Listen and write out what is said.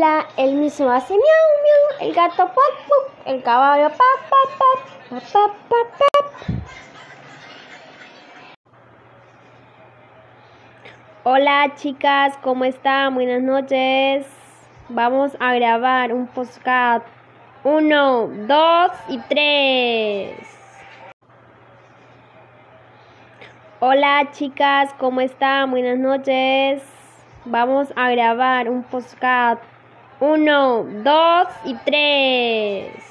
El mismo hace miau miau, el gato pop pop, el caballo pap pap, pap pap pap pap. Hola chicas, ¿cómo están? Buenas noches. Vamos a grabar un podcast. Uno, dos y tres. Hola chicas, ¿cómo están? Buenas noches. Vamos a grabar un podcast. Uno, dos y tres.